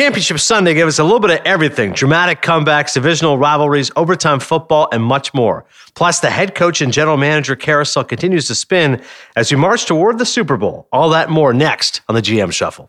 Championship Sunday gave us a little bit of everything dramatic comebacks, divisional rivalries, overtime football, and much more. Plus, the head coach and general manager carousel continues to spin as we march toward the Super Bowl. All that more next on the GM Shuffle.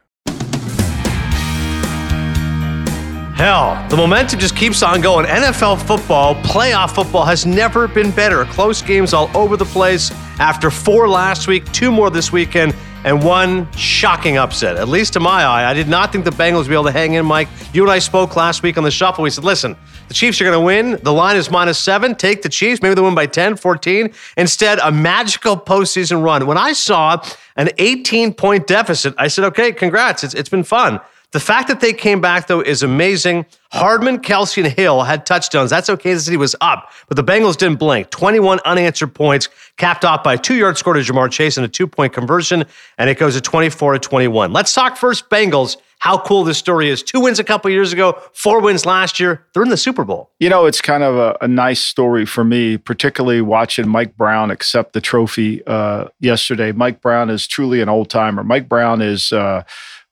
Hell, the momentum just keeps on going. NFL football, playoff football has never been better. Close games all over the place. After four last week, two more this weekend and one shocking upset, at least to my eye. I did not think the Bengals would be able to hang in, Mike. You and I spoke last week on the shuffle. We said, listen, the Chiefs are going to win. The line is minus seven. Take the Chiefs. Maybe they win by 10, 14. Instead, a magical postseason run. When I saw an 18 point deficit, I said, okay, congrats. It's, it's been fun. The fact that they came back, though, is amazing. Hardman, Kelsey, and Hill had touchdowns. That's okay. Kansas City was up, but the Bengals didn't blink. 21 unanswered points, capped off by a two yard score to Ja'Marr Chase and a two point conversion, and it goes to 24 to 21. Let's talk first Bengals. How cool this story is. Two wins a couple years ago, four wins last year. They're in the Super Bowl. You know, it's kind of a, a nice story for me, particularly watching Mike Brown accept the trophy uh, yesterday. Mike Brown is truly an old timer. Mike Brown is. Uh,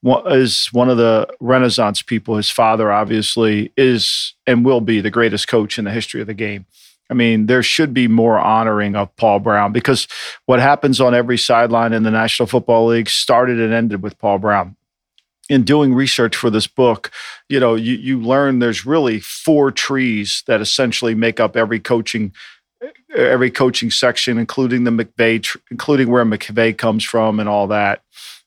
is one of the Renaissance people. His father, obviously, is and will be the greatest coach in the history of the game. I mean, there should be more honoring of Paul Brown because what happens on every sideline in the National Football League started and ended with Paul Brown. In doing research for this book, you know, you, you learn there's really four trees that essentially make up every coaching every coaching section, including the McVay, including where McVay comes from and all that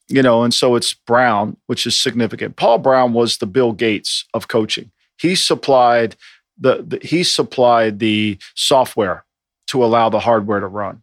you know, and so it's Brown, which is significant. Paul Brown was the Bill Gates of coaching. He supplied the, the he supplied the software to allow the hardware to run.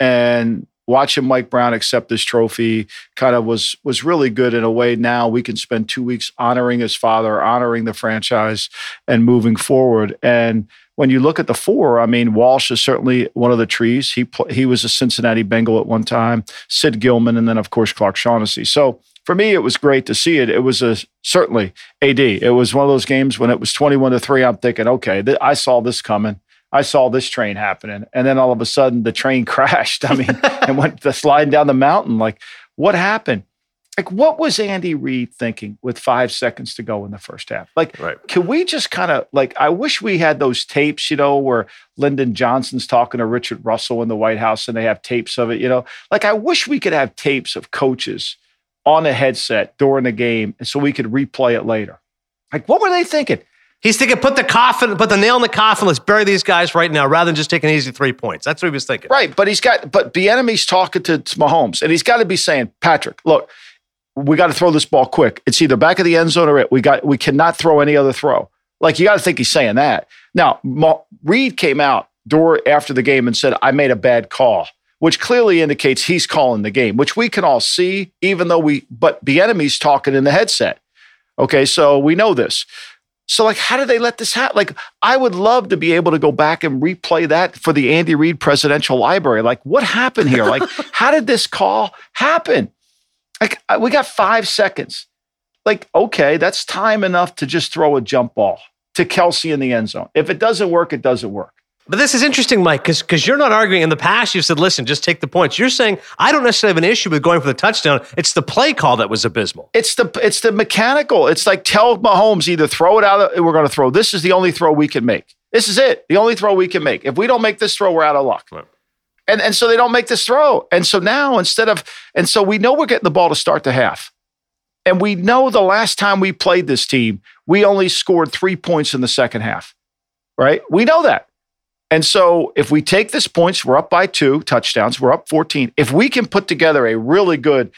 And watching Mike Brown accept this trophy kind of was was really good in a way. Now we can spend two weeks honoring his father, honoring the franchise, and moving forward. And when you look at the four, I mean, Walsh is certainly one of the trees. He he was a Cincinnati Bengal at one time, Sid Gillman, and then of course Clark Shaughnessy. So for me, it was great to see it. It was a certainly AD. It was one of those games when it was twenty-one to three. I'm thinking, okay, th- I saw this coming. I saw this train happening, and then all of a sudden the train crashed. I mean, and went sliding down the mountain. Like, what happened? Like what was Andy Reid thinking with five seconds to go in the first half? Like, right. can we just kind of like? I wish we had those tapes, you know, where Lyndon Johnson's talking to Richard Russell in the White House, and they have tapes of it, you know. Like, I wish we could have tapes of coaches on a headset during the game, and so we could replay it later. Like, what were they thinking? He's thinking, put the coffin, put the nail in the coffin. Let's bury these guys right now, rather than just taking easy three points. That's what he was thinking. Right, but he's got, but Bieniemy's talking to, to Mahomes, and he's got to be saying, Patrick, look, we got to throw this ball quick. It's either back of the end zone or it. We got we cannot throw any other throw. Like you got to think he's saying that. Now, Ma- Reid came out door after the game and said, "I made a bad call," which clearly indicates he's calling the game, which we can all see, even though we. But Bieniemy's talking in the headset. Okay, so we know this. So, like, how did they let this happen? Like, I would love to be able to go back and replay that for the Andy Reid Presidential Library. Like, what happened here? Like, how did this call happen? Like we got five seconds. Like, okay, that's time enough to just throw a jump ball to Kelsey in the end zone. If it doesn't work, it doesn't work. But this is interesting, Mike, because because you're not arguing. In the past, you've said, "Listen, just take the points." You're saying I don't necessarily have an issue with going for the touchdown. It's the play call that was abysmal. It's the it's the mechanical. It's like tell Mahomes either throw it out. we're going to throw. This is the only throw we can make. This is it. The only throw we can make. If we don't make this throw, we're out of luck. Right. And, and so they don't make this throw. And so now instead of, and so we know we're getting the ball to start the half. And we know the last time we played this team, we only scored three points in the second half, right? We know that. And so if we take this points, we're up by two touchdowns, we're up 14. If we can put together a really good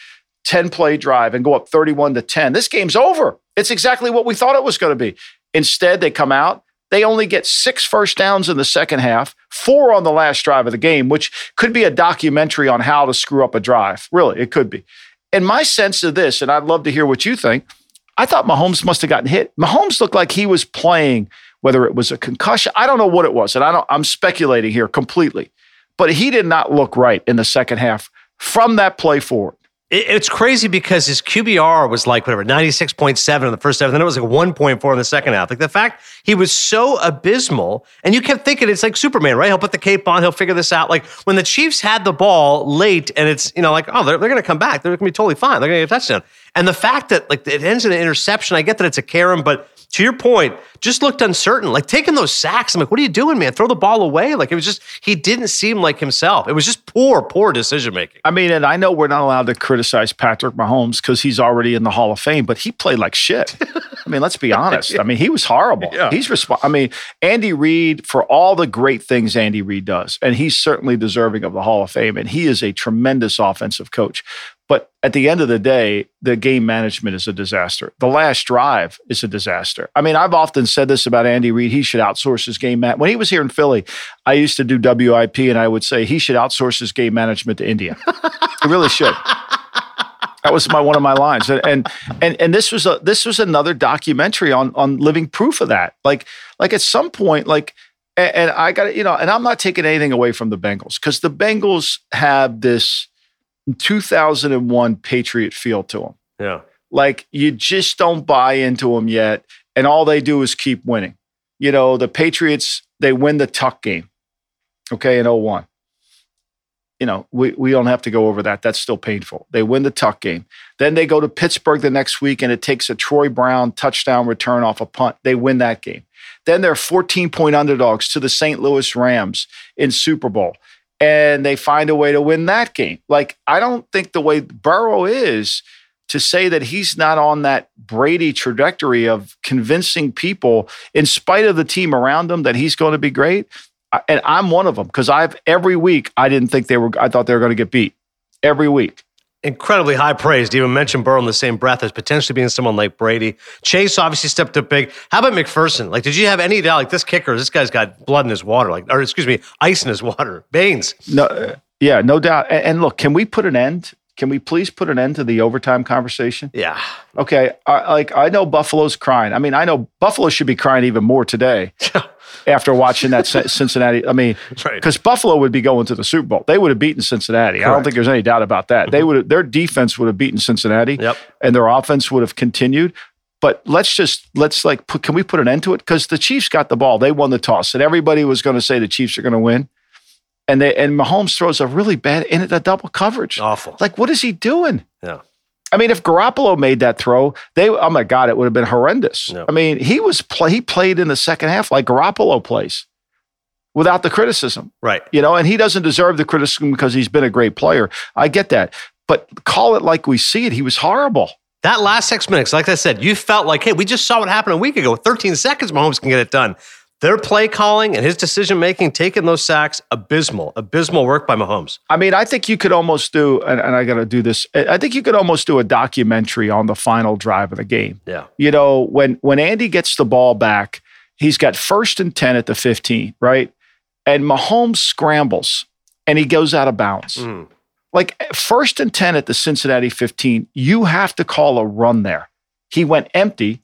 10 play drive and go up 31 to 10, this game's over. It's exactly what we thought it was going to be. Instead, they come out, they only get six first downs in the second half, four on the last drive of the game, which could be a documentary on how to screw up a drive. Really, it could be. And my sense of this, and I'd love to hear what you think, I thought Mahomes must have gotten hit. Mahomes looked like he was playing, whether it was a concussion, I don't know what it was, and I don't, I'm speculating here completely, but he did not look right in the second half from that play forward. It's crazy because his QBR was like whatever, 96.7 in the first half, and then it was like 1.4 in the second half. Like the fact he was so abysmal, and you kept thinking it's like Superman, right? He'll put the cape on, he'll figure this out. Like when the Chiefs had the ball late, and it's, you know, like, oh, they're, they're going to come back. They're going to be totally fine. They're going to get a touchdown. And the fact that like it ends in an interception, I get that it's a Karen, but to your point, just looked uncertain. Like taking those sacks, I'm like, what are you doing, man? Throw the ball away. Like it was just, he didn't seem like himself. It was just poor, poor decision making. I mean, and I know we're not allowed to criticize Patrick Mahomes because he's already in the Hall of Fame, but he played like shit. I mean, let's be honest. yeah. I mean, he was horrible. Yeah. He's resp- I mean, Andy Reid, for all the great things Andy Reid does, and he's certainly deserving of the Hall of Fame, and he is a tremendous offensive coach. But at the end of the day, the game management is a disaster. The last drive is a disaster. I mean, I've often said this about Andy Reid. He should outsource his game. Man- when he was here in Philly, I used to do WIP, and I would say he should outsource his game management to India. he really should. That was my one of my lines, and and and, and this was a this was another documentary on on living proof of that. Like like at some point, like and, and I got you know, and I'm not taking anything away from the Bengals because the Bengals have this 2001 Patriot feel to them. Yeah. Like you just don't buy into them yet. And all they do is keep winning. You know, the Patriots, they win the tuck game, okay, in 01. You know, we, we don't have to go over that. That's still painful. They win the tuck game. Then they go to Pittsburgh the next week and it takes a Troy Brown touchdown return off a punt. They win that game. Then they're 14 point underdogs to the St. Louis Rams in Super Bowl and they find a way to win that game. Like, I don't think the way Burrow is to say that he's not on that Brady trajectory of convincing people, in spite of the team around him, that he's going to be great. And I'm one of them because I've every week I didn't think they were. I thought they were going to get beat every week incredibly high praise to even mention Burrow in the same breath as potentially being someone like Brady. Chase obviously stepped up big. How about McPherson? Like, did you have any doubt? Like, this kicker, this guy's got blood in his water, like, or excuse me, ice in his water, Baines. No, uh, yeah, no doubt. And, and, look, can we put an end? Can we please put an end to the overtime conversation? Yeah. Okay. I, like, I know Buffalo's crying. I mean, I know Buffalo should be crying even more today. after watching that Cincinnati. I mean, because right. Buffalo would be going to the Super Bowl. They would have beaten Cincinnati. Correct. I don't think there's any doubt about that. They mm-hmm. would have, their defense would have beaten Cincinnati, yep. and their offense would have continued. But let's just let's like put, can we put an end to it? Because the Chiefs got the ball. They won the toss, and everybody was going to say the Chiefs are going to win. And they and Mahomes throws a really bad in a double coverage. Awful. Like what is he doing? Yeah. I mean, if Garoppolo made that throw, they oh my god, it would have been horrendous. Yep. I mean, he was play, he played in the second half like Garoppolo plays without the criticism. Right. You know, and he doesn't deserve the criticism because he's been a great player. I get that. But call it like we see it. He was horrible. That last six minutes, like I said, you felt like, hey, we just saw what happened a week ago. 13 seconds, Mahomes can get it done. Their play calling and his decision making, taking those sacks, abysmal, abysmal work by Mahomes. I mean, I think you could almost do, and, and I got to do this. I think you could almost do a documentary on the final drive of the game. Yeah. You know, when when Andy gets the ball back, he's got first and ten at the 15, right? and Mahomes scrambles and he goes out of bounds. Mm. Like first and 10 at the Cincinnati 15, you have to call a run there. He went empty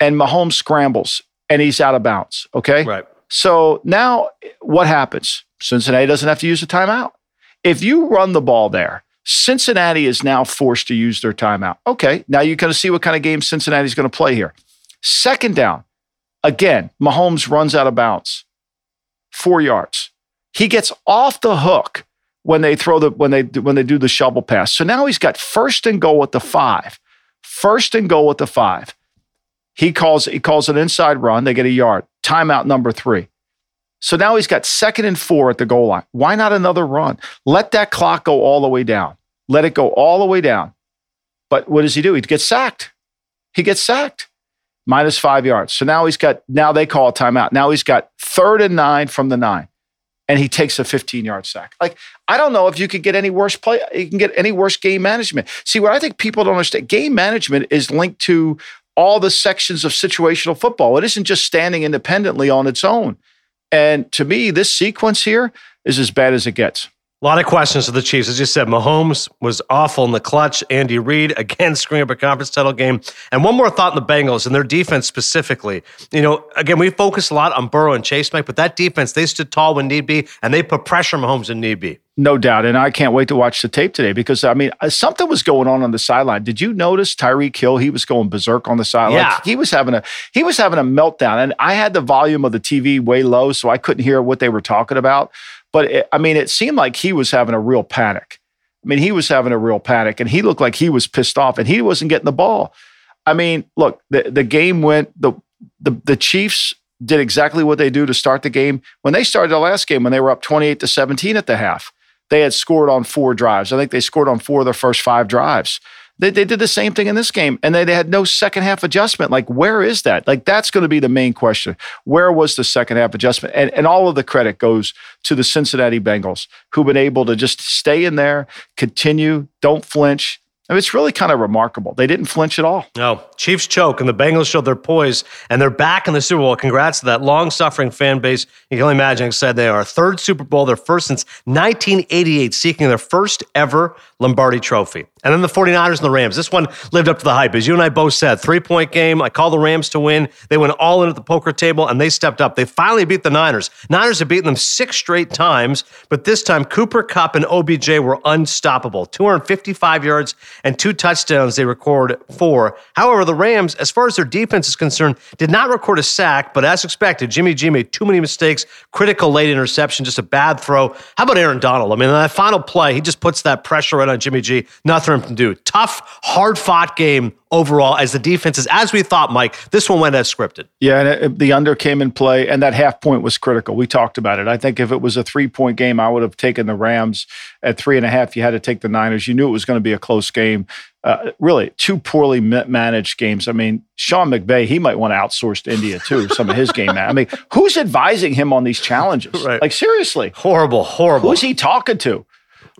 and Mahomes scrambles and he's out of bounds. Okay. Right. So now what happens? Cincinnati doesn't have to use a timeout. If you run the ball there, Cincinnati is now forced to use their timeout. Okay. Now you're going to see what kind of game Cincinnati's going to play here. Second down. Again, Mahomes runs out of bounds four yards. He gets off the hook when they throw the when they when they do the shovel pass. So now he's got first and goal at the five. First and goal at the five. He calls he calls an inside run. They get a yard. Timeout number three. So now he's got second and four at the goal line. Why not another run? Let that clock go all the way down. Let it go all the way down. But what does he do? He gets sacked. He gets sacked minus five yards. So now he's got, now they call a timeout. Now he's got third and nine from the nine, and he takes a 15 yard sack. Like, I don't know if you could get any worse play, you can get any worse game management. See, what I think people don't understand game management is linked to all the sections of situational football. It isn't just standing independently on its own. And to me, this sequence here is as bad as it gets. A lot of questions to the Chiefs. As you said, Mahomes was awful in the clutch. Andy Reid again screwing up a conference title game. And one more thought in the Bengals and their defense specifically. You know, again, we focus a lot on Burrow and Chase Mike, but that defense, they stood tall when need be, and they put pressure on Mahomes when need be. No doubt. And I can't wait to watch the tape today because, I mean, uh, something was going on on the sideline. Did you notice Tyreek Hill? He was going berserk on the sideline. Yeah. He was having a he was having a meltdown. And I had the volume of the TV way low, so I couldn't hear what they were talking about. But it, I mean, it seemed like he was having a real panic. I mean, he was having a real panic and he looked like he was pissed off and he wasn't getting the ball. I mean, look, the, the game went, the, the, the Chiefs did exactly what they do to start the game. When they started the last game, when they were up 28 to 17 at the half, they had scored on four drives. I think they scored on four of their first five drives. They, they did the same thing in this game, and they, they had no second half adjustment. Like, where is that? Like, that's going to be the main question. Where was the second half adjustment? And, and all of the credit goes to the Cincinnati Bengals, who've been able to just stay in there, continue, don't flinch, I mean, it's really kind of remarkable. They didn't flinch at all. No, Chiefs choke, and the Bengals showed their poise, and they're back in the Super Bowl. Congrats to that long-suffering fan base. You can only imagine excited they are. Third Super Bowl, their first since 1988, seeking their first ever Lombardi Trophy. And then the 49ers and the Rams. This one lived up to the hype. As you and I both said, three-point game. I call the Rams to win. They went all in at the poker table, and they stepped up. They finally beat the Niners. Niners have beaten them six straight times, but this time Cooper Kupp and OBJ were unstoppable. 255 yards and two touchdowns they record four. However, the Rams, as far as their defense is concerned, did not record a sack, but as expected, Jimmy G made too many mistakes, critical late interception, just a bad throw. How about Aaron Donald? I mean, in that final play, he just puts that pressure right on Jimmy G. Nothing to do. Tough, hard fought game overall as the defenses, as we thought, Mike, this one went as scripted. Yeah, and it, the under came in play, and that half point was critical. We talked about it. I think if it was a three point game, I would have taken the Rams at three and a half. You had to take the Niners. You knew it was going to be a close game. Uh, really, two poorly managed games. I mean, Sean McVay, he might want to outsource to India too, some of his game. I mean, who's advising him on these challenges? Right. Like, seriously. Horrible, horrible. Who's he talking to?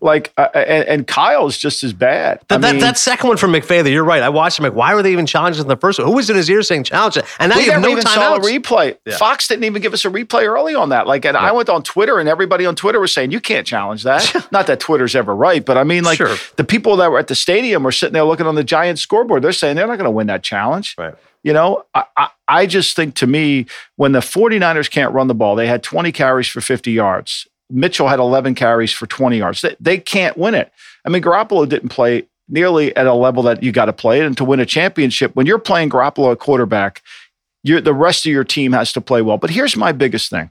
Like uh, and, and, Kyle's just as bad. That, that, that, second one from that you're right. I watched him. Like, why were they even challenging the first one? Who was in his ear saying challenge it? And now we you have no even saw a replay. Yeah. Fox didn't even give us a replay early on that. Like, and I went on Twitter, and everybody on Twitter was saying you can't challenge that. Not that Twitter's ever right, but I mean, like Sure. the people that were at the stadium were sitting there looking on the giant scoreboard. They're saying they're not going to win that challenge. Right. You know, I, I, I just think to me, when the 49ers can't run the ball, they had 20 carries for 50 yards. Mitchell had 11 carries for 20 yards. They, they can't win it. I mean, Garoppolo didn't play nearly at a level that you got to play it. And to win a championship, when you're playing Garoppolo at quarterback, the rest of your team has to play well. But here's my biggest thing.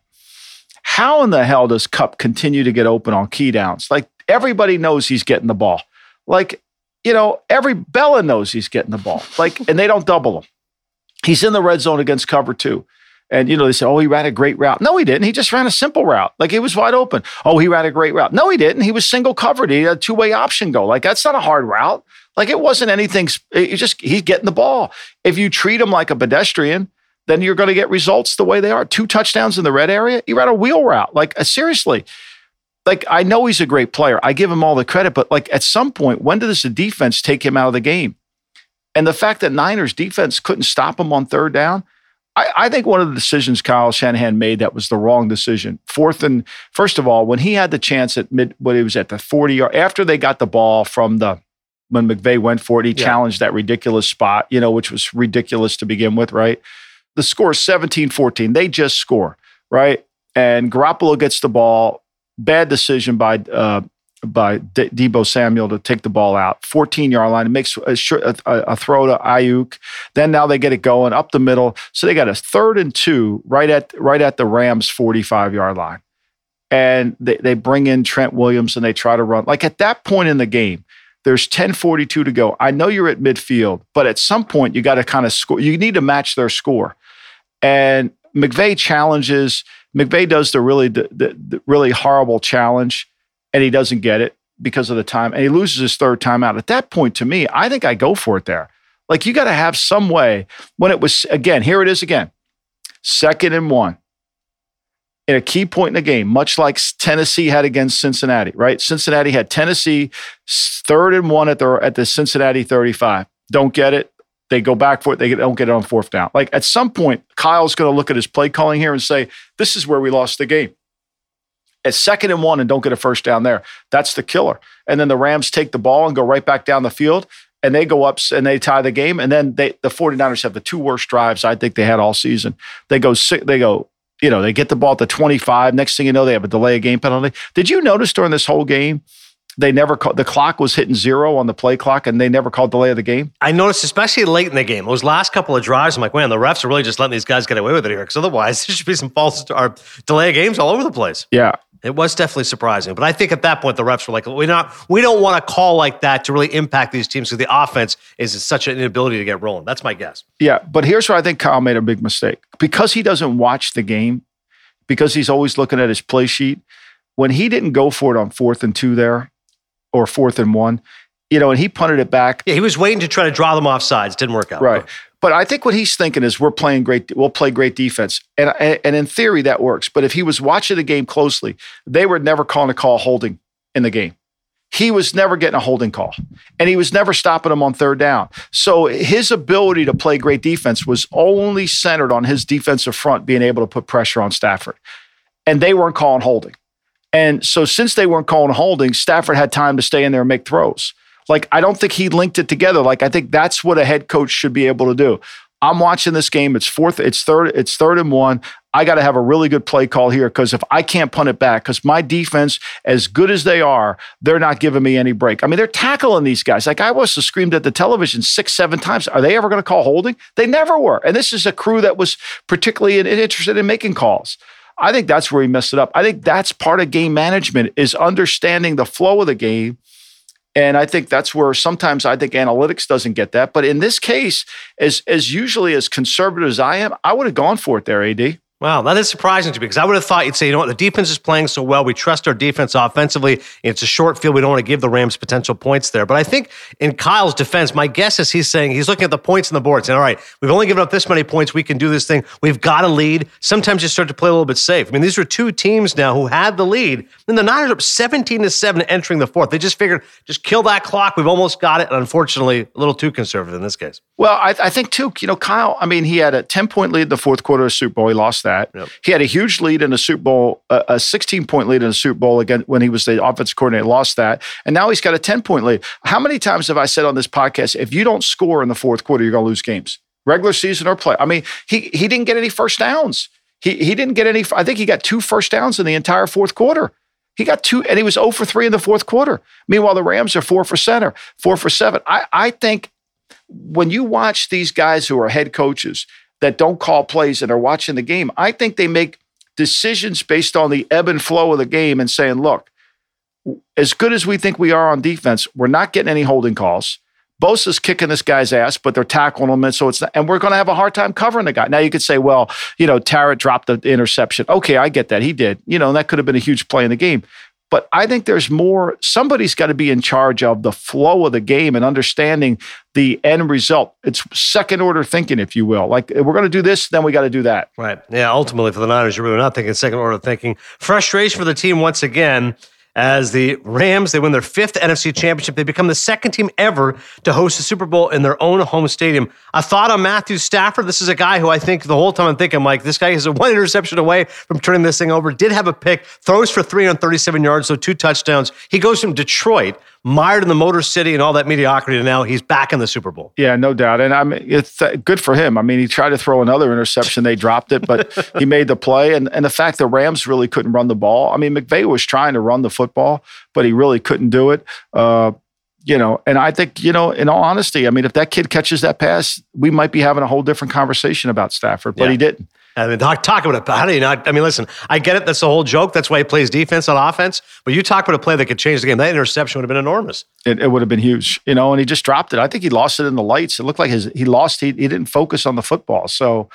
How in the hell does Kupp continue to get open on key downs? Like everybody knows he's getting the ball. Like, you know, every Bella knows he's getting the ball. Like, and they don't double him. He's in the red zone against cover two. And, you know, they say, oh, he ran a great route. No, he didn't. He just ran a simple route. Like it was wide open. Oh, he ran a great route. No, he didn't. He was single covered. He had a two way option go. Like that's not a hard route. Like it wasn't anything. It just, he's getting the ball. If you treat him like a pedestrian, then you're going to get results the way they are. Two touchdowns in the red area. He ran a wheel route. Like uh, seriously, like I know he's a great player. I give him all the credit, but like at some point, when does the defense take him out of the game? And the fact that Niners defense couldn't stop him on third down, I, I, think one of the decisions Kyle Shanahan made that was the wrong decision. Fourth and first of all, when he had the chance at mid, when he was at the 40 yard, after they got the ball from the, when McVay went for it, he Yeah. challenged that ridiculous spot, you know, which was ridiculous to begin with, right? The score is 17 14. They just score, right? And Garoppolo gets the ball. Bad decision by, uh, by De- Deebo Samuel to take the ball out, 14 yard line. It makes a, a, a throw to Aiyuk. Then now they get it going up the middle. So they got a third and two right at right at the Rams 45 yard line. And they, they bring in Trent Williams and they try to run. Like at that point in the game, there's 10:42 to go. I know you're at midfield, but at some point you got to kind of score. You need to match their score. And McVay challenges. McVay does the really the, the, the really horrible challenge, and he doesn't get it because of the time, and he loses his third timeout. At that point, to me, I think I go for it there. Like you got to have some way. When it was again, here it is again, second and one. In a key point in the game, much like Tennessee had against Cincinnati, right? Cincinnati had Tennessee third and one at the at the Cincinnati 35. Don't get it. They go back for it. They don't get it on fourth down. Like at some point, Kyle's going to look at his play calling here and say, "This is where we lost the game." At second and one, and don't get a first down there. That's the killer. And then the Rams take the ball and go right back down the field, and they go up and they tie the game. And then they the 49ers have the two worst drives I think they had all season. They go they go You know, they get the ball at the 25. Next thing you know, they have a delay of game penalty. Did you notice during this whole game, they never called the clock was hitting zero on the play clock and they never called delay of the game? I noticed, especially late in the game, those last couple of drives, I'm like, man, the refs are really just letting these guys get away with it here. Because otherwise, there should be some false or delay of games all over the place. Yeah. It was definitely surprising, but I think at that point the refs were like, "We not, we don't want to call like that to really impact these teams because the offense is such an inability to get rolling." That's my guess. Yeah, but here's where I think Kyle made a big mistake because he doesn't watch the game, because he's always looking at his play sheet. When he didn't go for it on fourth and two there, or fourth and one, you know, and he punted it back. Yeah, he was waiting to try to draw them off sides. Didn't work out. Right. But I think what he's thinking is we're playing great. We'll play great defense, and and in theory that works. But if he was watching the game closely, they were never calling a call holding in the game. He was never getting a holding call, and he was never stopping them on third down. So his ability to play great defense was only centered on his defensive front being able to put pressure on Stafford, and they weren't calling holding. And so since they weren't calling holding, Stafford had time to stay in there and make throws. Like, I don't think he linked it together. Like, I think that's what a head coach should be able to do. I'm watching this game. It's fourth, it's third, it's third and one. I got to have a really good play call here because if I can't punt it back, because my defense, as good as they are, they're not giving me any break. I mean, they're tackling these guys. Like I was screamed at the television six, seven times. Are they ever going to call holding? They never were. And this is a crew that was particularly interested in making calls. I think that's where he messed it up. I think that's part of game management is understanding the flow of the game and I think that's where sometimes I think analytics doesn't get that. But in this case, as as usually as conservative as I am, I would have gone for it there, AD. Wow, that is surprising to me because I would have thought you'd say, you know what, the defense is playing so well. We trust our defense offensively. It's a short field. We don't want to give the Rams potential points there. But I think in Kyle's defense, my guess is he's saying he's looking at the points on the board, saying, all right, we've only given up this many points. We can do this thing. We've got a lead. Sometimes you start to play a little bit safe. I mean, these are two teams now who had the lead. And the Niners up 17 to 7 entering the fourth. They just figured, just kill that clock. We've almost got it. And unfortunately, a little too conservative in this case. Well, I, I think too, you know, Kyle, I mean, he had a 10 point lead in the fourth quarter of Super Bowl. He lost that. Yep. He had a huge lead in a Super Bowl, a 16 point lead in a Super Bowl again when he was the offensive coordinator, lost that. And now he's got a 10 point lead. How many times have I said on this podcast, if you don't score in the fourth quarter, you're going to lose games, regular season or play? I mean, he, he didn't get any first downs. He, he didn't get any, I think he got two first downs in the entire fourth quarter. He got two, and he was 0 for 3 in the fourth quarter. Meanwhile, the Rams are 4 for center, 4 for 7. I, I think when you watch these guys who are head coaches that don't call plays and are watching the game, I think they make decisions based on the ebb and flow of the game and saying, look, as good as we think we are on defense, we're not getting any holding calls. Bosa's kicking this guy's ass, but they're tackling him, and so it's not, and we're going to have a hard time covering the guy. Now you could say, well, you know, Tartt dropped the interception. Okay, I get that he did. You know, that could have been a huge play in the game. But I think there's more. Somebody's got to be in charge of the flow of the game and understanding the end result. It's second order thinking, if you will. Like we're going to do this, then we got to do that. Right. Yeah. Ultimately, for the Niners, you're really not thinking second order thinking. Frustration for the team once again as the Rams, they win their fifth NFC championship. They become the second team ever to host a Super Bowl in their own home stadium. A thought on Matthew Stafford. This is a guy who I think the whole time I'm thinking, like, this guy is a one interception away from turning this thing over. Did have a pick, throws for 337 yards, so two touchdowns. He goes from Detroit mired in the Motor City and all that mediocrity. And now he's back in the Super Bowl. Yeah, no doubt. And I mean, it's uh, good for him. I mean, he tried to throw another interception. They dropped it, but he made the play. And, and the fact the Rams really couldn't run the ball. I mean, McVay was trying to run the football, but he really couldn't do it. Uh, you know, and I think, you know, in all honesty, I mean, if that kid catches that pass, we might be having a whole different conversation about Stafford, but yeah. he didn't. I mean, talk, talk about it. How do you not? I mean, listen, I get it. That's the whole joke. That's why he plays defense on offense. But you talk about a play that could change the game. That interception would have been enormous. It, it would have been huge, you know. And he just dropped it. I think he lost it in the lights. It looked like his he lost. He, he didn't focus on the football. So,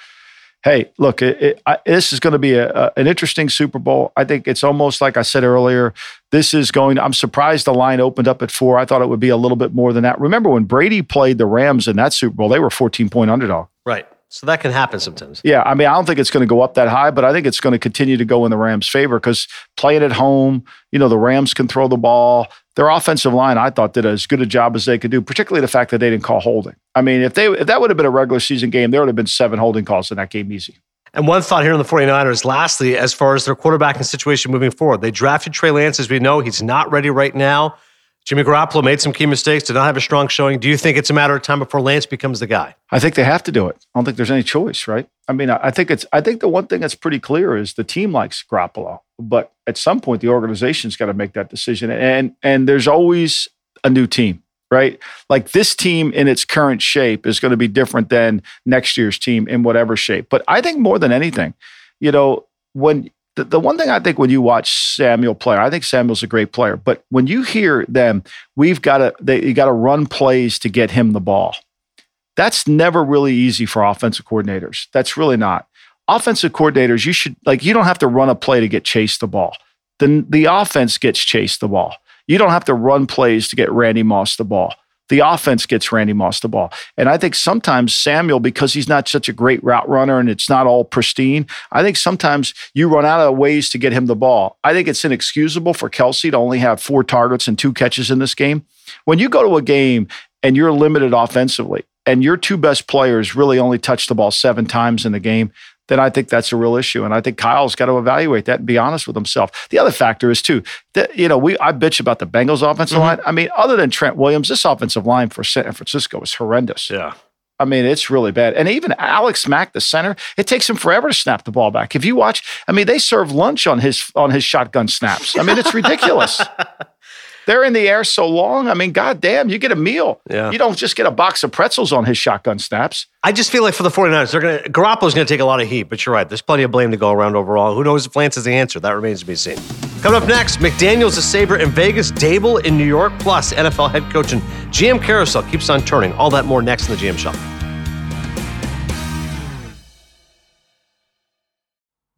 hey, look, it, it, I, this is going to be a, a, an interesting Super Bowl. I think it's almost like I said earlier. This is going. I'm surprised the line opened up at four. I thought it would be a little bit more than that. Remember when Brady played the Rams in that Super Bowl? They were 14 point underdog. Right. So that can happen sometimes. Yeah, I mean, I don't think it's going to go up that high, but I think it's going to continue to go in the Rams' favor because playing at home, you know, the Rams can throw the ball. Their offensive line, I thought, did as good a job as they could do, particularly the fact that they didn't call holding. I mean, if they if that would have been a regular season game, there would have been seven holding calls in that game easy. And one thought here on the 49ers, lastly, as far as their quarterbacking situation moving forward, they drafted Trey Lance, as we know, he's not ready right now. Jimmy Garoppolo made some key mistakes, did not have a strong showing. Do you think it's a matter of time before Lance becomes the guy? I think they have to do it. I don't think there's any choice, right? I mean, I think it's. I think the one thing that's pretty clear is the team likes Garoppolo, but at some point the organization's got to make that decision, and and there's always a new team, right? Like this team in its current shape is going to be different than next year's team in whatever shape. But I think more than anything, you know, when the, the one thing I think when you watch Samuel play, I think Samuel's a great player, but when you hear them, we've got to they you got to run plays to get him the ball. That's never really easy for offensive coordinators. That's really not. Offensive coordinators, you should like you don't have to run a play to get Chase the ball. Then the offense gets Chase the ball. You don't have to run plays to get Randy Moss the ball the offense gets Randy Moss the ball. And I think sometimes Samuel, because he's not such a great route runner and it's not all pristine, I think sometimes you run out of ways to get him the ball. I think it's inexcusable for Kelsey to only have four targets and two catches in this game. When you go to a game and you're limited offensively, and your two best players really only touch the ball seven times in the game, then I think that's a real issue. And I think Kyle's got to evaluate that and be honest with himself. The other factor is too that you know we I bitch about the Bengals offensive mm-hmm. line. I mean, other than Trent Williams, this offensive line for San Francisco is horrendous. Yeah. I mean, it's really bad. And even Alex Mack, the center, it takes him forever to snap the ball back. If you watch, I mean, they serve lunch on his on his shotgun snaps. I mean, it's ridiculous. They're in the air so long. I mean, goddamn, you get a meal. Yeah. You don't just get a box of pretzels on his shotgun snaps. I just feel like for the 49ers, they're gonna Garoppolo's gonna take a lot of heat, but you're right. There's plenty of blame to go around overall. Who knows if Lance is the answer? That remains to be seen. Coming up next, McDaniels a Sabre in Vegas, Daboll in New York, plus NFL head coach and GM carousel keeps on turning. All that more next in the GM Shuffle.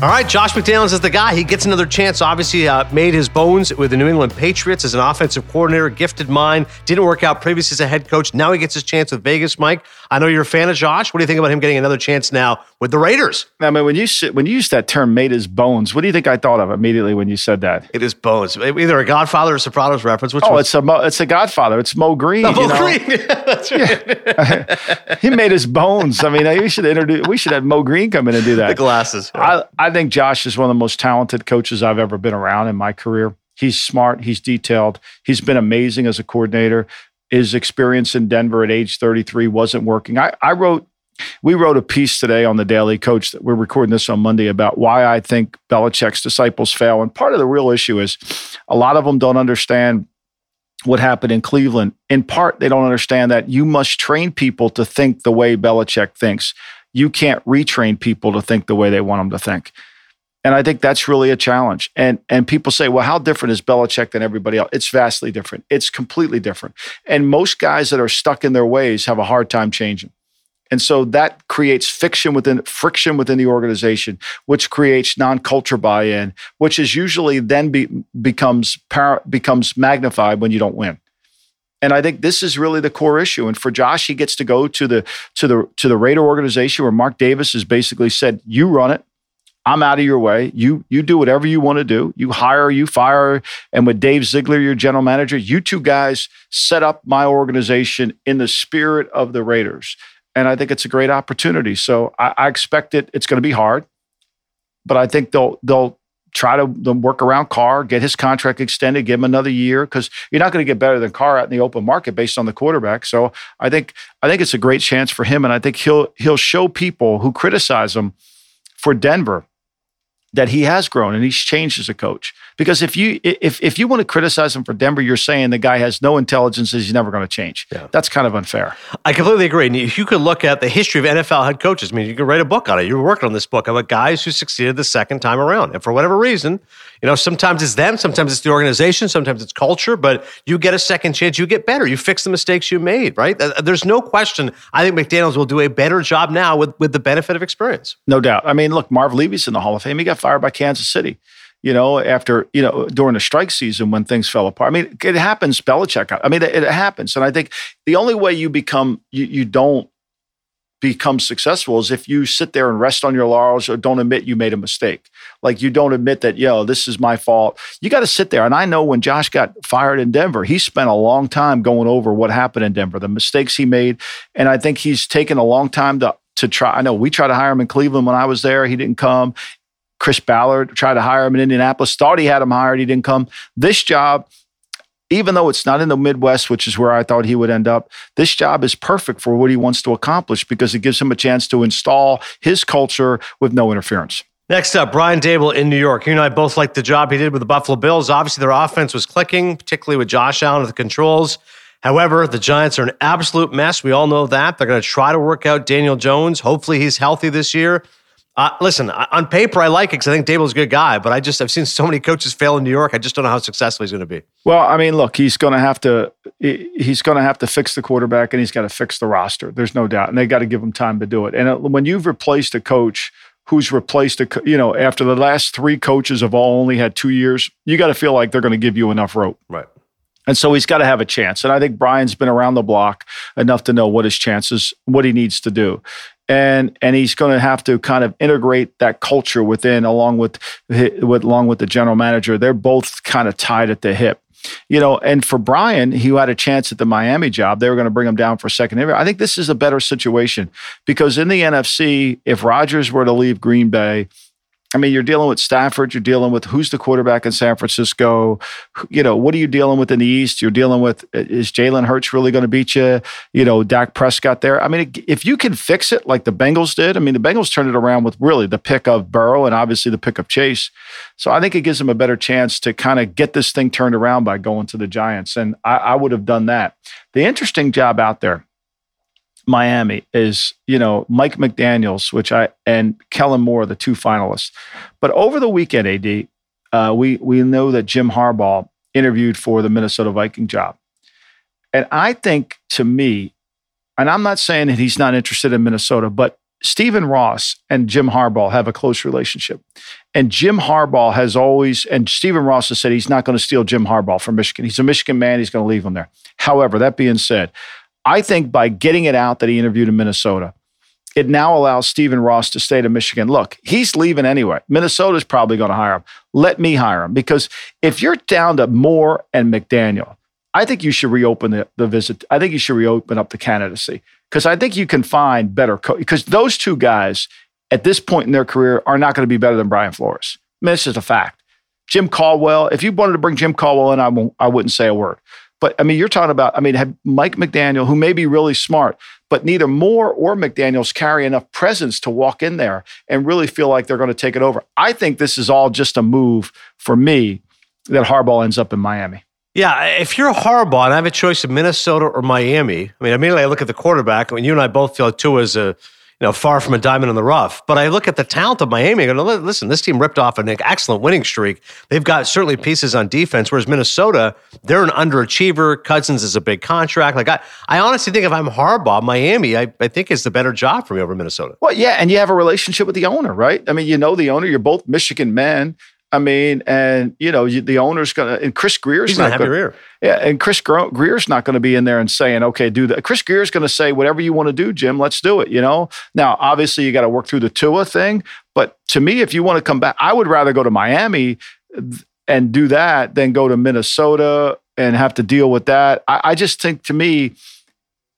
All right, Josh McDaniels is the guy. He gets another chance. Obviously, uh, made his bones with the New England Patriots as an offensive coordinator, gifted mind. Didn't work out previously as a head coach. Now he gets his chance with Vegas, Mike. I know you're a fan of Josh. What do you think about him getting another chance now with the Raiders? I mean, when you when you use that term "made his bones," what do you think I thought of immediately when you said that? It is bones. Either a Godfather or Sopranos reference. Which oh, it's a Mo, it's a Godfather. It's Moe Greene. Oh, Moe Greene. That's right. He made his bones. I mean, we should introduce. We should have Moe Greene come in and do that. The glasses. Yeah. I I think Josh is one of the most talented coaches I've ever been around in my career. He's smart, he's detailed, he's been amazing as a coordinator. His experience in Denver at age 33 wasn't working. I, I wrote, we wrote a piece today on the Daily Coach that we're recording this on Monday about why I think Belichick's disciples fail. And part of the real issue is a lot of them don't understand what happened in Cleveland. In part, they don't understand that you must train people to think the way Belichick thinks. You can't retrain people to think the way they want them to think. And I think that's really a challenge. And and people say, well, how different is Belichick than everybody else? It's vastly different. It's completely different. And most guys that are stuck in their ways have a hard time changing. And so that creates fiction within friction within the organization, which creates non-culture buy-in, which is usually then be, becomes par- becomes magnified when you don't win. And I think this is really the core issue. And for Josh, he gets to go to the to the to the Raider organization where Mark Davis has basically said, "You run it. I'm out of your way. You you do whatever you want to do. You hire, you fire, and with Dave Ziegler, your general manager, you two guys set up my organization in the spirit of the Raiders, and I think it's a great opportunity. So I, I expect it. It's going to be hard, but I think they'll they'll try to work around Carr, get his contract extended, give him another year because you're not going to get better than Carr out in the open market based on the quarterback. So I think I think it's a great chance for him, and I think he'll he'll show people who criticize him for Denver that he has grown and he's changed as a coach. Because if you if if you want to criticize him for Denver, you're saying the guy has no intelligence he's never going to change. Yeah. That's kind of unfair. I completely agree. And if you could look at the history of NFL head coaches, I mean, you could write a book on it. You're working on this book about guys who succeeded the second time around, and for whatever reason, you know, sometimes it's them, sometimes it's the organization, sometimes it's culture, but you get a second chance, you get better, you fix the mistakes you made. Right? There's no question. I think McDaniel's will do a better job now with with the benefit of experience. No doubt. I mean, look, Marv Levy's in the Hall of Fame. He got fired by Kansas City you know, after, you know, during the strike season when things fell apart. I mean, it happens, Belichick. I mean, it, it happens. And I think the only way you become, you, you don't become successful is if you sit there and rest on your laurels or don't admit you made a mistake. Like you don't admit that, yo, this is my fault. You got to sit there. And I know when Josh got fired in Denver, he spent a long time going over what happened in Denver, the mistakes he made. And I think he's taken a long time to to try. I know we tried to hire him in Cleveland when I was there. He didn't come. Chris Ballard tried to hire him in Indianapolis, thought he had him hired, he didn't come. This job, even though it's not in the Midwest, which is where I thought he would end up, this job is perfect for what he wants to accomplish because it gives him a chance to install his culture with no interference. Next up, Brian Daboll in New York. You and I both liked the job he did with the Buffalo Bills. Obviously, their offense was clicking, particularly with Josh Allen at the controls. However, the Giants are an absolute mess. We all know that. They're going to try to work out Daniel Jones. Hopefully, he's healthy this year. Uh, listen, on paper, I like it because I think Daboll's a good guy, but I just I've seen so many coaches fail in New York. I just don't know how successful he's going to be. Well, I mean, look, he's going to have to he's going to have to fix the quarterback and he's got to fix the roster. There's no doubt, and they got to give him time to do it. And uh, when you've replaced a coach who's replaced a you know after the last three coaches have all only had two years, you got to feel like they're going to give you enough rope. Right. And so he's got to have a chance. And I think Brian's been around the block enough to know what his chances, what he needs to do and and he's going to have to kind of integrate that culture within along with, with along with the general manager. They're both kind of tied at the hip. You know and for brian he had a chance at the miami job they were going to bring him down for a second interview. I think this is a better situation because in the nfc if rodgers were to leave green bay I mean, you're dealing with Stafford. You're dealing with who's the quarterback in San Francisco. You know, what are you dealing with in the East? You're dealing with is Jalen Hurts really going to beat you? You know, Dak Prescott there. I mean, if you can fix it like the Bengals did, I mean, the Bengals turned it around with really the pick of Burrow and obviously the pick of Chase. So I think it gives them a better chance to kind of get this thing turned around by going to the Giants. And I, I would have done that. The interesting job out there Miami is, you know, Mike McDaniels, which I and Kellen Moore, the two finalists. But over the weekend, AD, uh, we we know that Jim Harbaugh interviewed for the Minnesota Viking job, and I think to me, and I'm not saying that he's not interested in Minnesota, but Stephen Ross and Jim Harbaugh have a close relationship. And Jim Harbaugh has always, and Stephen Ross has said he's not going to steal Jim Harbaugh from Michigan. He's a Michigan man. He's going to leave him there. However, that being said, I think by getting it out that he interviewed in Minnesota, it now allows Stephen Ross to stay to Michigan. Look, he's leaving anyway. Minnesota's probably going to hire him. Let me hire him because if you're down to Moore and McDaniel, I think you should reopen the, the visit. I think you should reopen up the candidacy because I think you can find better coach because those two guys at this point in their career are not going to be better than Brian Flores. I mean, this is a fact. Jim Caldwell, if you wanted to bring Jim Caldwell in, I, won't, I wouldn't say a word. But I mean, you're talking about, I mean, have Mike McDaniel, who may be really smart, but neither Moore or McDaniels carry enough presence to walk in there and really feel like they're going to take it over. I think this is all just a move for me that Harbaugh ends up in Miami. Yeah, if you're a Harbaugh and I have a choice of Minnesota or Miami, I mean, immediately I look at the quarterback. I mean, you and I both feel Tua is a you know, far from a diamond in the rough. But I look at the talent of Miami and go, listen, this team ripped off an excellent winning streak. They've got certainly pieces on defense, whereas Minnesota, they're an underachiever. Cousins is a big contract. Like I, I honestly think if I'm Harbaugh, Miami, I, I think is the better job for me over Minnesota. Well, yeah, and you have a relationship with the owner, right? I mean, you know the owner. You're both Michigan men. I mean, and you know, you, the owner's going to, and Chris Grier's He's not gonna have gonna, yeah, and Chris Grier's not going to be in there and saying, "Okay, do that." Chris Grier's going to say, "Whatever you want to do, Jim, let's do it." You know. Now, obviously, you got to work through the Tua thing, but to me, if you want to come back, I would rather go to Miami and do that than go to Minnesota and have to deal with that. I, I just think, to me,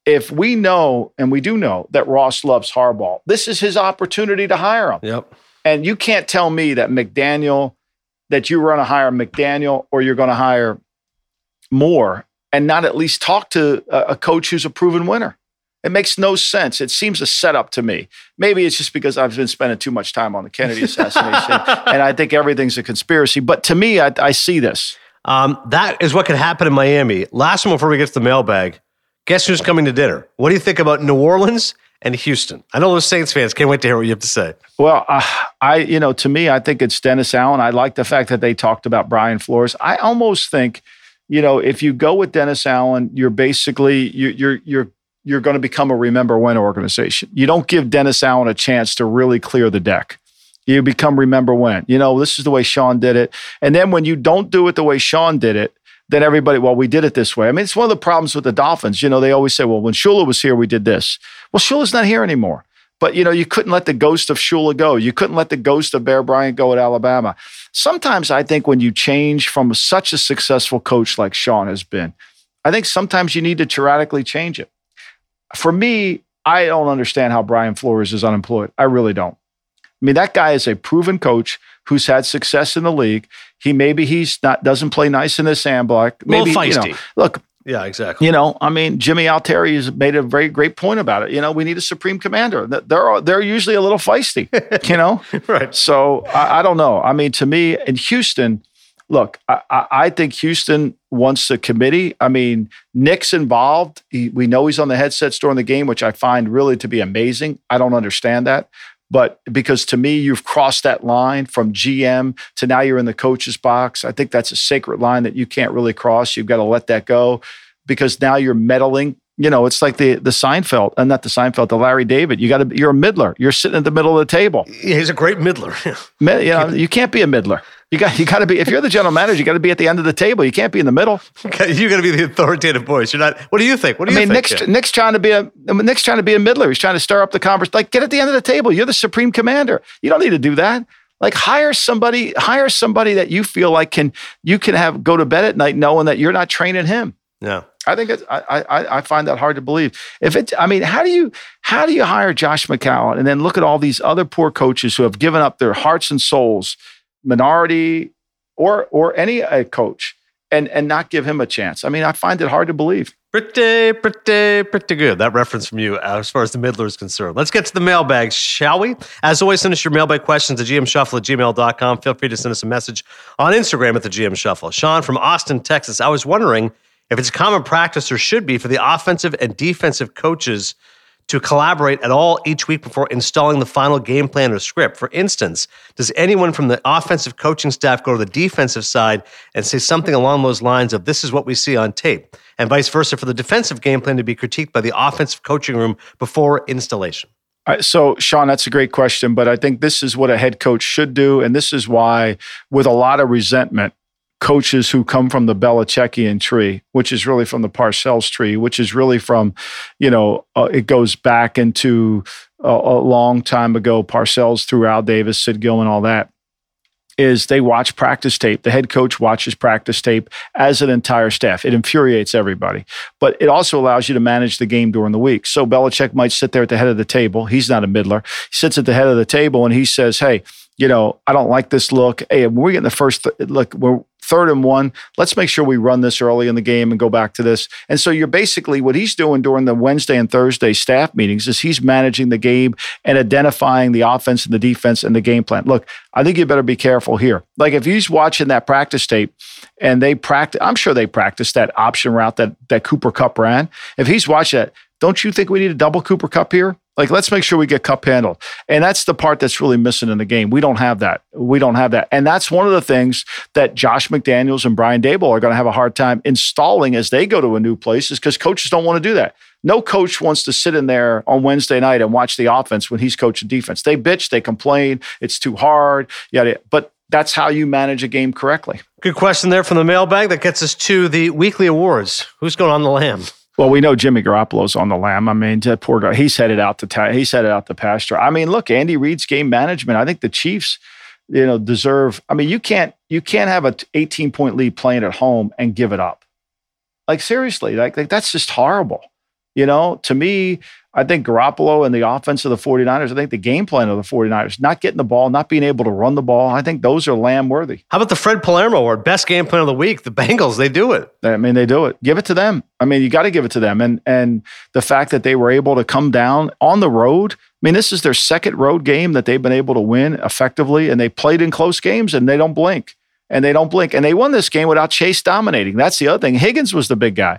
if we know and we do know that Ross loves Harbaugh, this is his opportunity to hire him. Yep. And you can't tell me that McDaniel, that you were going to hire McDaniel or you're going to hire Moore and not at least talk to a, coach who's a proven winner. It makes no sense. It seems a setup to me. Maybe it's just because I've been spending too much time on the Kennedy assassination and I think everything's a conspiracy. But to me, I, I see this. Um, that is what could happen in Miami. Last one before we get to the mailbag. Guess who's coming to dinner? What do you think about New Orleans and Houston? I know those Saints fans can't wait to hear what you have to say. Well, uh, I, you know, to me, I think it's Dennis Allen. I like the fact that they talked about Brian Flores. I almost think, you know, if you go with Dennis Allen, you're basically you, you're you're you're going to become a remember when organization. You don't give Dennis Allen a chance to really clear the deck. You become remember when. You know, this is the way Sean did it. And then when you don't do it the way Sean did it, then everybody, well, we did it this way. I mean, it's one of the problems with the Dolphins. You know, they always say, well, when Shula was here, we did this. Well, Shula's not here anymore. But you know, you couldn't let the ghost of Shula go. You couldn't let the ghost of Bear Bryant go at Alabama. Sometimes I think when you change from such a successful coach like Sean has been, I think sometimes you need to tyrannically change it. For me, I don't understand how Brian Flores is unemployed. I really don't. I mean, that guy is a proven coach who's had success in the league. He maybe he's not doesn't play nice in the sandblock. Maybe you know, feisty. look, Yeah, exactly. you know, I mean, Jimmy Altieri has made a very great point about it. You know, we need a supreme commander. They're they're usually a little feisty. You know, Right. so I, I don't know. I mean, to me, in Houston, look, I, I, I think Houston wants a committee. I mean, Nick's involved. He, we know he's on the headsets during the game, which I find really to be amazing. I don't understand that. But because to me, you've crossed that line from GM to now you're in the coach's box. I think that's a sacred line that you can't really cross. You've got to let that go because now you're meddling. You know, it's like the the Seinfeld, and not the Seinfeld, the Larry David. You got to. You're a middler. You're sitting at the middle of the table. Yeah, he's a great middler. Mi- You know, you can't be a middler. You got you got to be. If you're the general manager, you got to be at the end of the table. You can't be in the middle. Okay, You're going to be the authoritative voice. You're not. What do you think? What do I you mean, think? Nick's, Jim? Nick's trying to be a Nick's trying to be a middler. He's trying to stir up the conversation. Like, get at the end of the table. You're the supreme commander. You don't need to do that. Like, hire somebody. Hire somebody that you feel like can you can have go to bed at night knowing that you're not training him. Yeah. I think it's, I, I I find that hard to believe. If it, I mean, how do you how do you hire Josh McCown and then look at all these other poor coaches who have given up their hearts and souls, minority or or any uh, coach, and and not give him a chance? I mean, I find it hard to believe. Pretty, pretty, pretty good. That reference from you uh, as far as the Midler is concerned. Let's get to the mailbag, shall we? As always, send us your mailbag questions to gmshuffle at gmail.com. Feel free to send us a message on Instagram at the GM Shuffle. Sean from Austin, Texas. I was wondering if it's common practice or should be for the offensive and defensive coaches to collaborate at all each week before installing the final game plan or script. For instance, does anyone from the offensive coaching staff go to the defensive side and say something along those lines of this is what we see on tape, and vice versa for the defensive game plan to be critiqued by the offensive coaching room before installation? So, Sean, that's a great question, but I think this is what a head coach should do, and this is why, with a lot of resentment, coaches who come from the Belichickian tree, which is really from the Parcells tree, which is really from, you know, uh, it goes back into a, a long time ago. Parcells through Al Davis, Sid Gilman, all that. Is they watch practice tape. The head coach watches practice tape as an entire staff. It infuriates everybody, but it also allows you to manage the game during the week. So Belichick might sit there at the head of the table. He's not a middler. He sits at the head of the table and he says, "Hey, you know, I don't like this look. Hey, when we're getting the first th- look, we're third and one. Let's make sure we run this early in the game and go back to this. And so you're basically what he's doing during the Wednesday and Thursday staff meetings is he's managing the game and identifying the offense and the defense and the game plan. Look, I think you better be careful here. Like if he's watching that practice tape and they practice, I'm sure they practiced that option route that that Cooper Kupp ran. If he's watching that, don't you think we need a double Cooper Kupp here? Like, let's make sure we get Kupp handled. And that's the part that's really missing in the game. We don't have that. We don't have that. And that's one of the things that Josh McDaniels and Brian Daboll are going to have a hard time installing as they go to a new place is because coaches don't want to do that. No coach wants to sit in there on Wednesday night and watch the offense when he's coaching defense. They bitch, they complain, it's too hard. Yeah, but that's how you manage a game correctly. Good question there from the mailbag. That gets us to the weekly awards. Who's going on the lamb? Well, we know Jimmy Garoppolo's on the lamb. I mean, that poor guy. He's headed out to ta- he's headed out to pasture. I mean, look, Andy Reid's game management. I think the Chiefs, you know, deserve. I mean, you can't you can't have a 18 point lead playing at home and give it up. Like seriously, like, like that's just horrible. You know, to me, I think Garoppolo and the offense of the 49ers, I think the game plan of the 49ers, not getting the ball, not being able to run the ball, I think those are lamb worthy. How about the Fred Palermo award, best game plan of the week? The Bengals, they do it. I mean, they do it. Give it to them. I mean, you got to give it to them. And and the fact that they were able to come down on the road. I mean, this is their second road game that they've been able to win effectively, and they played in close games and they don't blink. And they don't blink. And they won this game without Chase dominating. That's the other thing. Higgins was the big guy.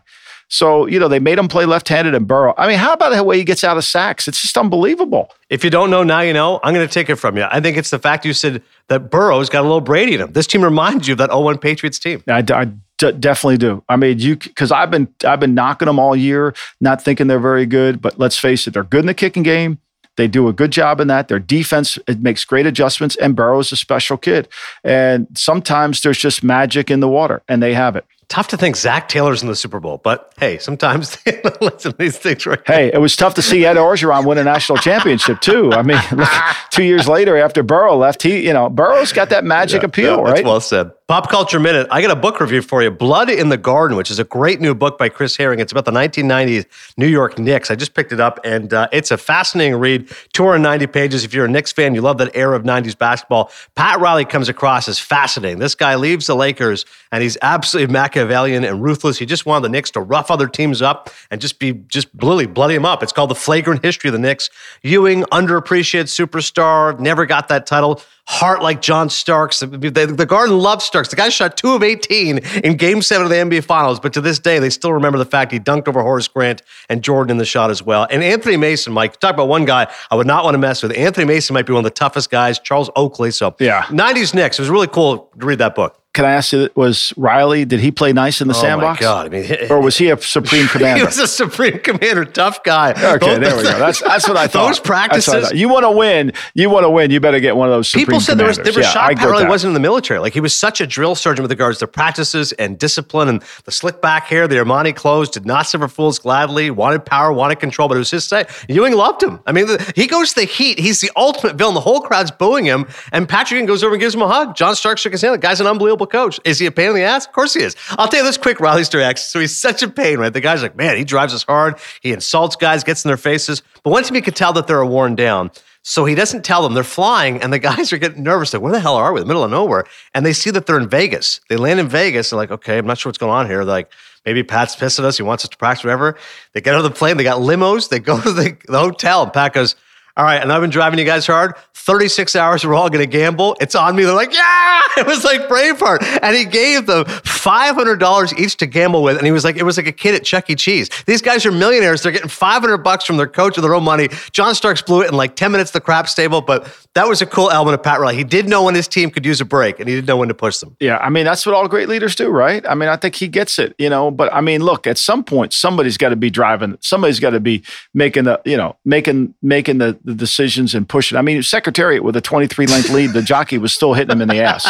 So, you know, they made him play left handed and Burrow. I mean, how about the way he gets out of sacks? It's just unbelievable. If you don't know, now you know. I'm going to take it from you. I think it's the fact you said that Burrow's got a little Brady in him. This team reminds you of that 0 1 Patriots team. I, I d- definitely do. I mean, you because I've been I've been knocking them all year, not thinking they're very good. But let's face it, they're good in the kicking game. They do a good job in that. Their defense it makes great adjustments, and Burrow's a special kid. And sometimes there's just magic in the water, and they have it. Tough to think Zac Taylor's in the Super Bowl, but hey, sometimes they listen to these things right. Hey, it was tough to see Ed Orgeron win a national championship too. I mean, look, two years later after Burrow left, he, you know, Burrow's got that magic Yeah, appeal, yeah, that's right? well said. Pop Culture Minute. I got a book review for you Blood in the Garden, which is a great new book by Chris Herring. It's about the 1990s New York Knicks. I just picked it up, and uh, it's a fascinating read. 290 pages. If you're a Knicks fan, you love that era of 90s basketball. Pat Riley comes across as fascinating. This guy leaves the Lakers, and he's absolutely Machiavellian and ruthless. He just wanted the Knicks to rough other teams up and just be just really bloody them up. It's called The Flagrant History of the Knicks. Ewing, underappreciated superstar, never got that title. Heart like John Starks. The, the, Garden loved Starks. The guy shot two of 18 in game seven of the NBA Finals, but to this day, they still remember the fact he dunked over Horace Grant and Jordan in the shot as well. And Anthony Mason, Mike, talk about one guy I would not want to mess with. Anthony Mason might be one of the toughest guys, Charles Oakley. So, Yeah. 90s Knicks. It was really cool to read that book. Can I ask you, was Riley, did he play nice in the Oh, sandbox? my God. I mean, Or was he a supreme commander? he was a supreme commander, tough guy. Okay, there we go. That's that's what I thought. Those That's what I practices. thought. You want to win. You want to win. You better get one of those. Supreme People said there was there commanders. was Yeah, I shock Riley wasn't in the military. Like he was such a drill sergeant with regards to practices and discipline and the slick back hair, the Armani clothes, did not suffer fools gladly, wanted power, wanted control, but it was his say. Ewing loved him. I mean, the, he goes to the heat. He's the ultimate villain. The whole crowd's booing him, and Patrick goes over and gives him a hug. John Stark shook his hand. The guy's an unbelievable coach. Is he a pain in the ass? Of course he is. I'll tell you this quick Riley. Actually, so he's such a pain, right? The guy's like, man, he drives us hard. He insults guys, gets in their faces. But one time you could tell that they're worn down. So he doesn't tell them they're flying, and the guys are getting nervous. Like, where the hell are we? The middle of nowhere. And they see that they're in Vegas. They land in Vegas. They're like, okay, I'm not sure what's going on here. They're like, maybe Pat's pissed at us. He wants us to practice, whatever. They get out of the plane. They got limos. They go to the, the hotel. And Pat goes, all right, and I've been driving you guys hard. 36 hours, we're all going to gamble. It's on me. They're like, yeah, it was like Braveheart. And he gave them $500 each to gamble with. And he was like, it was like a kid at Chuck E. Cheese. These guys are millionaires. They're getting 500 bucks from their coach with their own money. John Starks blew it in like 10 minutes, the crap stable. But that was a cool element of Pat Riley. He did know when his team could use a break and he didn't know when to push them. Yeah, I mean that's what all great leaders do, right? I mean, I think he gets it, you know. But I mean, look, at some point, somebody's got to be driving. Somebody's got to be making the, you know, making making the, the decisions and pushing. I mean, Secretariat with a 23 length lead, the jockey was still hitting him in the ass.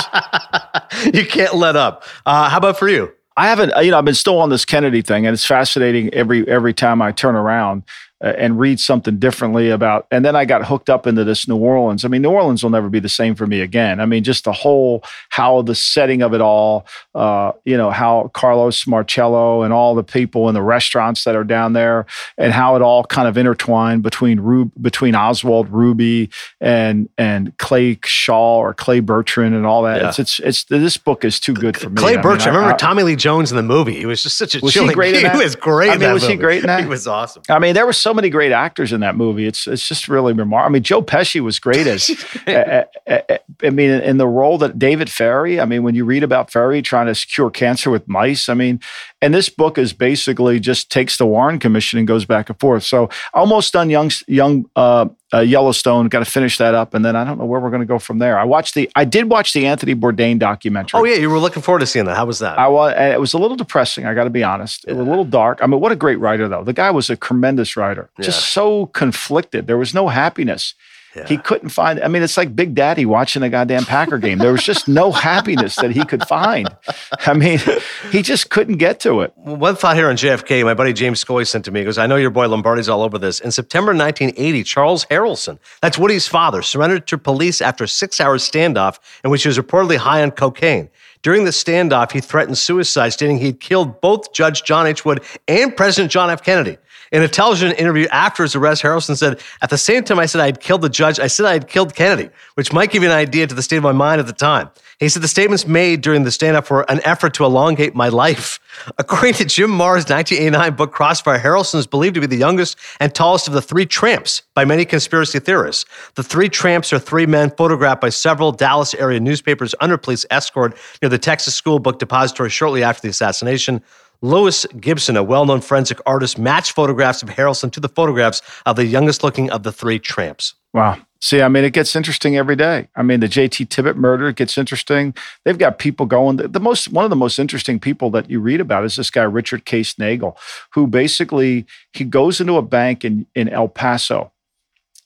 you can't let up. Uh, how about for you? I haven't, you know, I've been still on this Kennedy thing, and it's fascinating every every time I turn around and read something differently about. And then I got hooked up into this New Orleans. I mean, New Orleans will never be the same for me again. I mean, just the whole how the setting of it all, uh, you know, how Carlos Marcello and all the people in the restaurants that are down there, and how it all kind of intertwined between Rub- between Oswald Ruby and and Clay Shaw or Clay Bertrand and all that. Yeah. It's, it's it's this book is too good for me. Clay I mean, I, I- remember Tommy Lee Jones in the movie. He was just such a Was he chilling. great in he was great. I mean, was he great in that? He was awesome. I mean, there were so many great actors in that movie. It's it's just really remarkable. I mean, Joe Pesci was great as. I mean, in the role that David Ferrie. I mean, when you read about Ferrie trying to cure cancer with mice, I mean, and this book is basically just takes the Warren Commission and goes back and forth. So almost done young young uh, uh, Yellowstone. Got to finish that up, and then I don't know where we're going to go from there. I watched the. I did watch the Anthony Bourdain documentary. Oh yeah, you were looking forward to seeing that. How was that? I was, it was a little depressing. I got to be honest. It was a little dark. I mean, what a great writer, though. The guy was a tremendous writer. Just so conflicted. There was no happiness. Yeah. He couldn't find. I mean, it's like Big Daddy watching a goddamn Packer game. There was just no happiness that he could find. I mean, he just couldn't get to it. One thought here on JFK, my buddy James Scully sent to me goes. I know your boy Lombardi's all over this. In September 1980, Charles Harrelson, that's Woody's father, surrendered to police after a six-hour standoff in which he was reportedly high on cocaine. During the standoff, he threatened suicide, stating he'd killed both Judge John H. Wood and President John F. Kennedy. In a television interview after his arrest, Harrelson said, At the same time I said I'd killed the judge, I said I had killed Kennedy, which might give you an idea to the state of my mind at the time. He said the statements made during the stand-up were an effort to elongate my life. According to Jim Marrs' 1989 book Crossfire, Harrelson is believed to be the youngest and tallest of the three tramps by many conspiracy theorists. The three tramps are three men photographed by several Dallas area newspapers under police escort near the Texas School Book Depository shortly after the assassination. Lois Gibson, a well known forensic artist, matched photographs of Harrelson to the photographs of the youngest looking of the three tramps. Wow. See, I mean, it gets interesting every day. I mean, the JT Tippit murder gets interesting. They've got people going. The, the most, one of the most interesting people that you read about is this guy Richard Case Nagell, who basically he goes into a bank in in El Paso,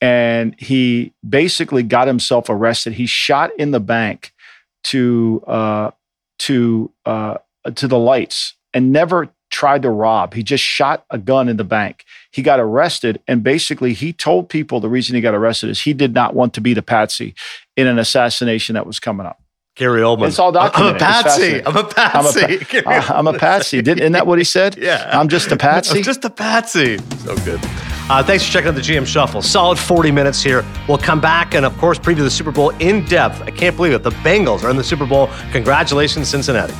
and he basically got himself arrested. He shot in the bank to uh, to uh, to the lights and never tried to rob. He just shot a gun in the bank. He got arrested, and basically, he told people the reason he got arrested is he did not want to be the patsy in an assassination that was coming up. Gary Oldman. It's all documented. I'm a patsy. I'm a patsy. I'm a, pa- I'm a patsy. Didn't, isn't that what he said? yeah. I'm just a patsy. I'm just a patsy. So good. Uh, thanks for checking out the GM Shuffle. Solid 40 minutes here. We'll come back and, of course, preview the Super Bowl in depth. I can't believe it. The Bengals are in the Super Bowl. Congratulations, Cincinnati.